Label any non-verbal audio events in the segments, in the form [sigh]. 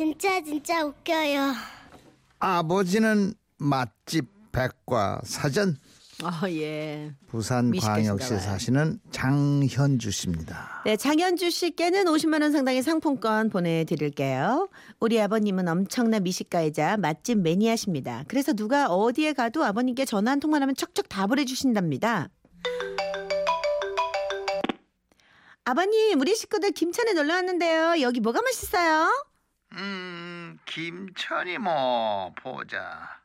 진짜 진짜 웃겨요. 아버지는 맛집 백과 사전 어, 예. 부산 광역시 미식가신가 봐요. 사시는 장현주 씨입니다. 네, 장현주 씨께는 50만 원 상당의 상품권 보내드릴게요. 우리 아버님은 엄청난 미식가이자 맛집 매니아십니다. 그래서 누가 어디에 가도 아버님께 전화 한 통만 하면 척척 답을 해주신답니다. 아버님, 우리 식구들 김천에 놀러 왔는데요. 여기 뭐가 맛있어요? 음, 김천이 뭐 보자.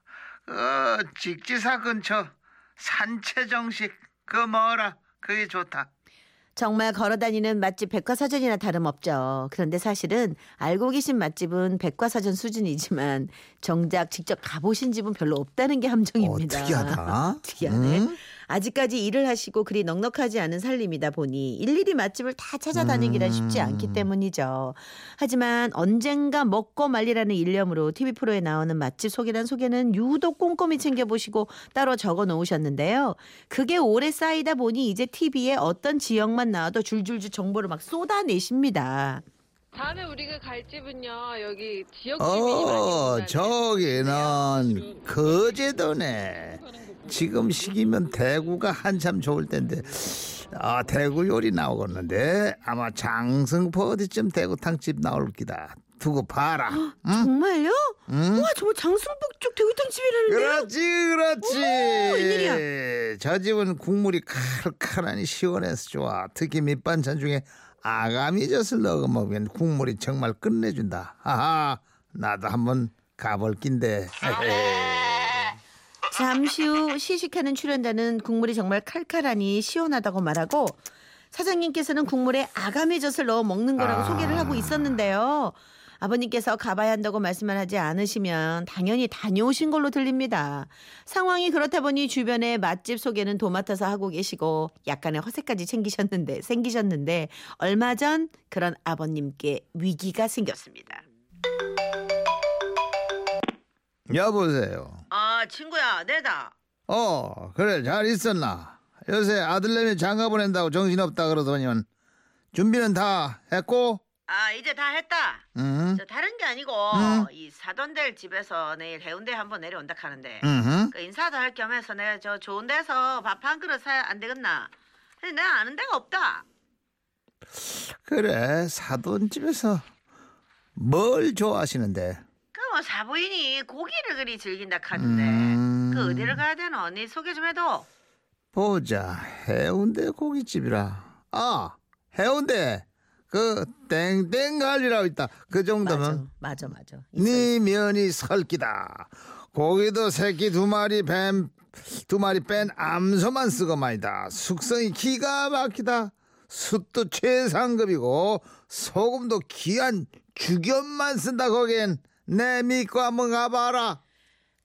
어, 직지사 근처 산채정식 그 뭐라 그게 좋다. 정말 걸어다니는 맛집 백과사전이나 다름없죠. 그런데 사실은 알고 계신 맛집은 백과사전 수준이지만 정작 직접 가보신 집은 별로 없다는 게 함정입니다. 어, 특이하다. [laughs] 특이하네. 음? 아직까지 일을 하시고 그리 넉넉하지 않은 삶이다 보니 일일이 맛집을 다 찾아다니기란 쉽지 않기 음. 때문이죠. 하지만 언젠가 먹고 말리라는 일념으로 TV 프로에 나오는 맛집 소개란 소개는 유독 꼼꼼히 챙겨보시고 따로 적어 놓으셨는데요. 그게 오래 쌓이다 보니 이제 TV에 어떤 지역만 나와도 줄줄줄 정보를 막 쏟아내십니다. 다음에 우리가 갈 집은요 여기 지역 많이 어, 온다는 저기는 거제도네. 지금 시기면 대구가 한참 좋을 텐데. 아, 대구 요리 나오겠는데 아마 장성포 어디쯤 대구탕집 나올 기다. 두고 봐라. 응? 정말요? 응? 와 정말 장승복 쪽 대구탕 집이라는데요? 그렇지, 그렇지. 오, 웬일이야? 저 집은 국물이 칼칼하니 시원해서 좋아. 특히 밑반찬 중에 아가미 젓을 넣어 먹으면 국물이 정말 끝내준다. 하하, 나도 한번 가볼 낀데. 잠시 후 시식하는 출연자는 국물이 정말 칼칼하니 시원하다고 말하고 사장님께서는 국물에 아가미 젓을 넣어 먹는 거라고 아. 소개를 하고 있었는데요. 아버님께서 가봐야 한다고 말씀을 하지 않으시면 당연히 다녀오신 걸로 들립니다. 상황이 그렇다 보니 주변에 맛집 소개는 도맡아서 하고 계시고 약간의 허세까지 챙기셨는데 생기셨는데 얼마 전 그런 아버님께 위기가 생겼습니다. 여보세요. 아 친구야 내다. 어, 그래, 잘 있었나? 요새 아들내미 장가 보낸다고 정신없다 그러더니만 준비는 다 했고? 아 이제 다 했다. 응, 저 다른 게 아니고 응? 이 사돈들 집에서 내일 해운대 한번 내려온다 하는데 응, 그 인사도 할 겸해서 내가 저 좋은 데서 밥 한 그릇 사야 안 되겠나? 근데 내가 아는 데가 없다. 그래, 사돈 집에서 뭘 좋아하시는데? 그뭐 사부인이 고기를 그리 즐긴다 카던데 음. 그 어디를 가야 되나 언니 소개 좀 해도. 보자. 해운대 고깃집이라. 아 해운대. 그 땡땡갈비라고 있다. 그 정도면 맞아 맞아. 네 면이 설기다. 고기도 새끼 두 마리 뱀 두 마리 뺀 암소만 쓰고 말이다. 숙성이 기가 막히다. 숯도 최상급이고 소금도 귀한 죽염만 쓴다 거기엔 내 믿고 한번 가봐라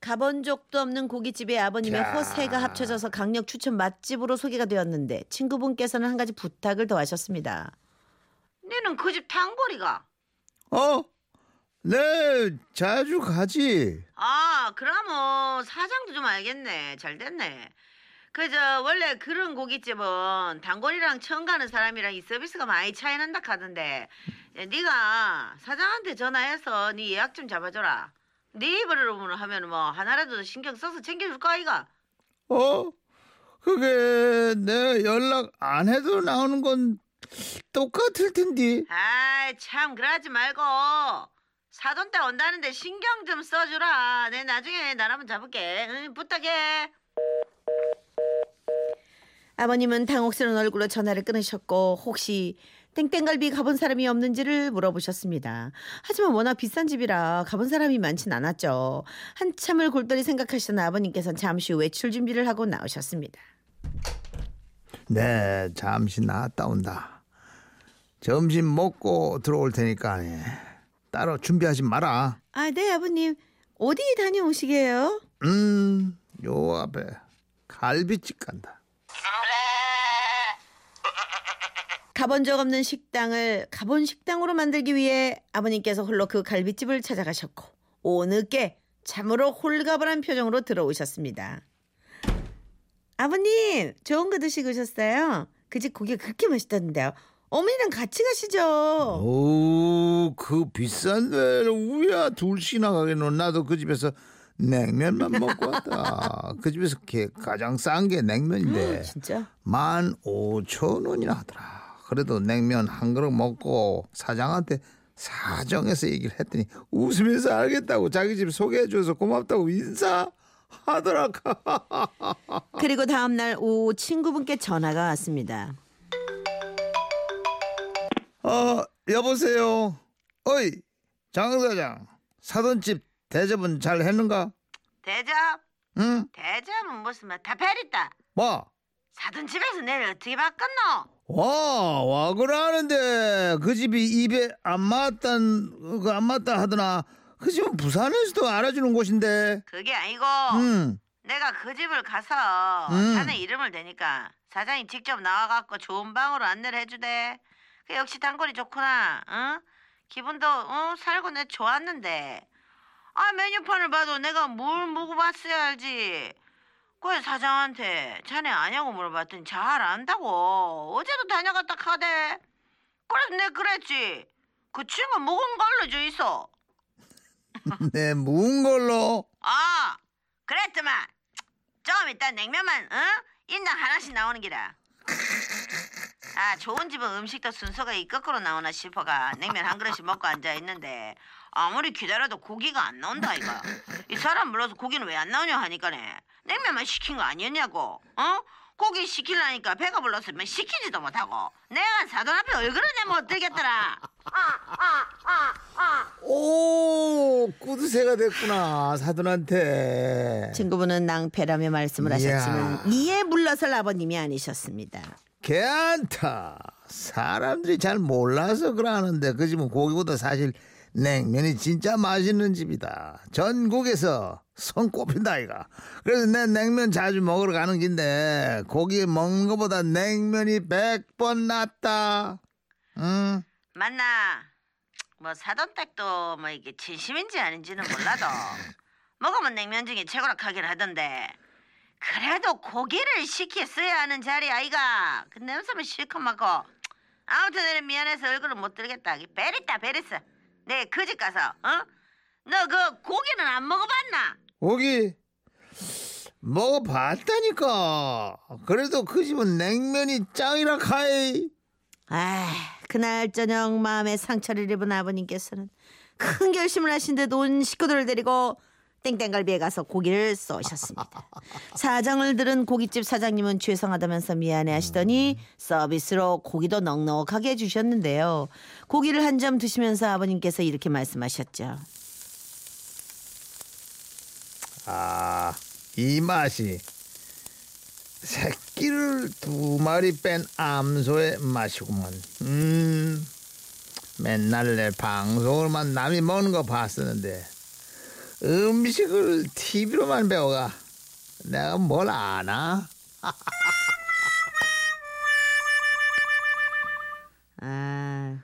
가본 적도 없는 고깃집에 아버님의 야. 허세가 합쳐져서 강력 추천 맛집으로 소개가 되었는데 친구분께서는 한 가지 부탁을 더 하셨습니다. 너는 그 집 단골이가? 어? 네 자주 가지 아, 그러면 사장도 좀 알겠네. 잘 됐네. 그저 원래 그런 고깃집은 단골이랑 처음 가는 사람이랑 이 서비스가 많이 차이 난다 하던데 야, 네가 사장한테 전화해서 네 예약 좀 잡아줘라. 네 입으로 하면 뭐 하나라도 신경 써서 챙겨줄 거 아이가? 어? 그게 내가 연락 안 해도 나오는 건 똑같을 텐데. 아이 참 그러지 말고 사돈 때 온다는데 신경 좀 써주라. 내 나중에 나라면 잡을게. 응, 부탁해. 아버님은 당혹스러운 얼굴로 전화를 끊으셨고 혹시 땡땡갈비 가본 사람이 없는지를 물어보셨습니다. 하지만 워낙 비싼 집이라 가본 사람이 많진 않았죠. 한참을 골똘히 생각하시던 아버님께서는 잠시 후 외출 준비를 하고 나오셨습니다. 네, 잠시 나갔다 온다. 점심 먹고 들어올 테니까 예. 따로 준비하지 마라. 아, 네 아버님 어디 다녀오시게요? 음, 요 앞에 갈비집 간다. 가본 적 없는 식당을 가본 식당으로 만들기 위해 아버님께서 홀로 그 갈비집을 찾아가셨고 오늦게 참으로 홀가분한 표정으로 들어오셨습니다. 아버님 좋은 거 드시고 오셨어요? 그 집 고기가 그렇게 맛있다던데요. 어머니랑 같이 가시죠. 오, 그 비싼 데를 우야 둘씩이나 가겠노. 나도 그 집에서 냉면만 먹고 왔다. 그 집에서 게- 가장 싼 게 냉면인데 진짜? 만 오천 원이나 하더라. 그래도 냉면 한 그릇 먹고 사장한테 사정해서 얘기를 했더니 웃으면서 알겠다고 자기 집 소개해줘서 고맙다고 인사하더라. [laughs] 그리고 다음 날 오후 친구분께 전화가 왔습니다. 어, 여보세요. 어이, 장 사장. 사돈 집 대접은 잘 했는가? 대접? 응? 대접은 무슨 뭐다 베렸다. 뭐? 사돈 집에서 내일 어떻게 바꿨노? 와, 와 그러는데 그 집이 입에 안 맞단 그 안 맞다 하더나. 그 집은 부산에서도 알아주는 곳인데. 그게 아니고 응. 내가 그 집을 가서 음. 자네 이름을 대니까 사장이 직접 나와갖고 좋은 방으로 안내를 해주대. 그 역시 단골이 좋구나. 응? 기분도 어, 살고 내 좋았는데. 아 메뉴판을 봐도 내가 뭘 먹어봤어야 알지. 그래 사장한테 자네 아냐고 물어봤더니 잘 안다고. 어제도 다녀갔다 카대. 그래서 내가 그랬지. 그 친구 묵은 걸로 줘 있어. [laughs] 네, 묵은 걸로. 아, 그랬더만. 좀 이따 냉면만, 어? 인당 하나씩 나오는 기라. 아, 좋은 집은 음식도 순서가 이 거꾸로 나오나 싶어가 냉면 한 그릇씩 먹고 앉아 있는데 아무리 기다려도 고기가 안 나온다 이거. 이 사람 불러서 고기는 왜 안 나오냐 하니까네. 냉면만 시킨 거 아니었냐고. 어? 고기 시키려니까 배가 불러서 뭐 시키지도 못하고 내가 사돈 앞에 얼굴을 내면 어떡겠더라. 오, 꾸드새가 됐구나. 사돈한테. 친구분은 낭패라며 말씀을 이야. 하셨지만 이에 물러설 아버님이 아니셨습니다. 개안타. 사람들이 잘 몰라서 그러는데 그 집은 고기보다 사실 냉면이 진짜 맛있는 집이다. 전국에서 손꼽힌다 이가. 그래서 내 냉면 자주 먹으러 가는 긴데 고기 먹는 것보다 냉면이 백 번 낫다. 응? 맞나? 뭐 사돈 댁도 뭐 이게 진심인지 아닌지는 몰라도 [laughs] 먹으면 냉면 중에 최고라 하긴 하던데 그래도 고기를 시켰어야 하는 자리 아이가 그 냄새만 실컷 맡고 아무튼 미안해서 얼굴을 못 들겠다 베맀다 베맀어 내 그 집 가서 어? 너 그 고기는 안 먹어봤나? 고기 먹어봤다니까. 그래도 그 집은 냉면이 짱이라 카이. 아, 그날 저녁 마음에 상처를 입은 아버님께서는 큰 결심을 하신 듯 온 식구들을 데리고 땡땡갈비에 가서 고기를 쏘셨습니다. 사정을 들은 고깃집 사장님은 죄송하다면서 미안해 하시더니 서비스로 고기도 넉넉하게 해주셨는데요. 고기를 한 점 드시면서 아버님께서 이렇게 말씀하셨죠. 아, 이 맛이 새끼를 두 마리 뺀 암소의 맛이구먼. 음, 맨날 내 방송을만 남이 먹는 거 봤었는데 음식을 TV로만 배워가 내가 뭘 아나? [laughs] 아,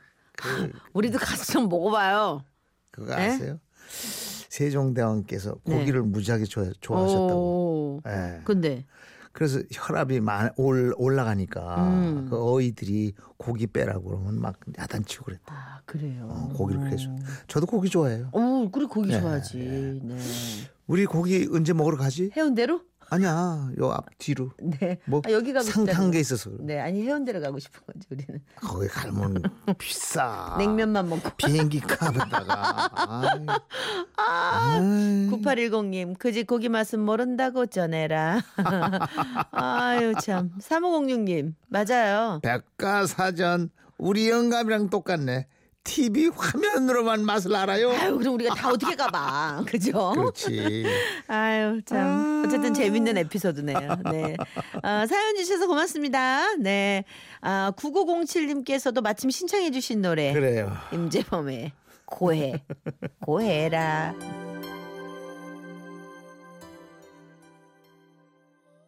우리도 가서 좀 먹어봐요. 그거 에? 아세요? 세종대왕께서 네. 고기를 무지하게 좋아, 좋아하셨다고. 오, 예. 근데 그래서 혈압이 많, 올, 올라가니까 음. 그 어이들이 고기 빼라고 그러면 막 야단치고 그랬다. 아 그래요. 어, 고기를 그래 줘. 저도 고기 좋아해요. 어, 그래 고기 네, 좋아하지. 네. 우리 고기 언제 먹으러 가지? 해운대로? 아니야, 요 앞 뒤로. [laughs] 네. 뭐 아, 여기 가고 싶다는 게 있어서 그래. 네, 아니 해운대로 가고 싶은 거지 우리는. 거기 가면 [laughs] 비싸. 냉면만 먹고. 비행기 값에다가. 아, 아이. 9810님, 그 집 고기 맛은 모른다고 전해라. [laughs] 아유, 참. 3506님, 맞아요. 백과사전 우리 영감이랑 똑같네. TV 화면으로만 맛을 알아요. 아유, 그럼 우리가 다 어떻게 가봐. [laughs] 그죠? 그렇지. 아유, 참. 어쨌든 재밌는 에피소드네요. 네. 아, 사연 주셔서 고맙습니다. 네. 아, 9907님께서도 마침 신청해주신 노래. 그래요. 임재범의 고해. 고해라.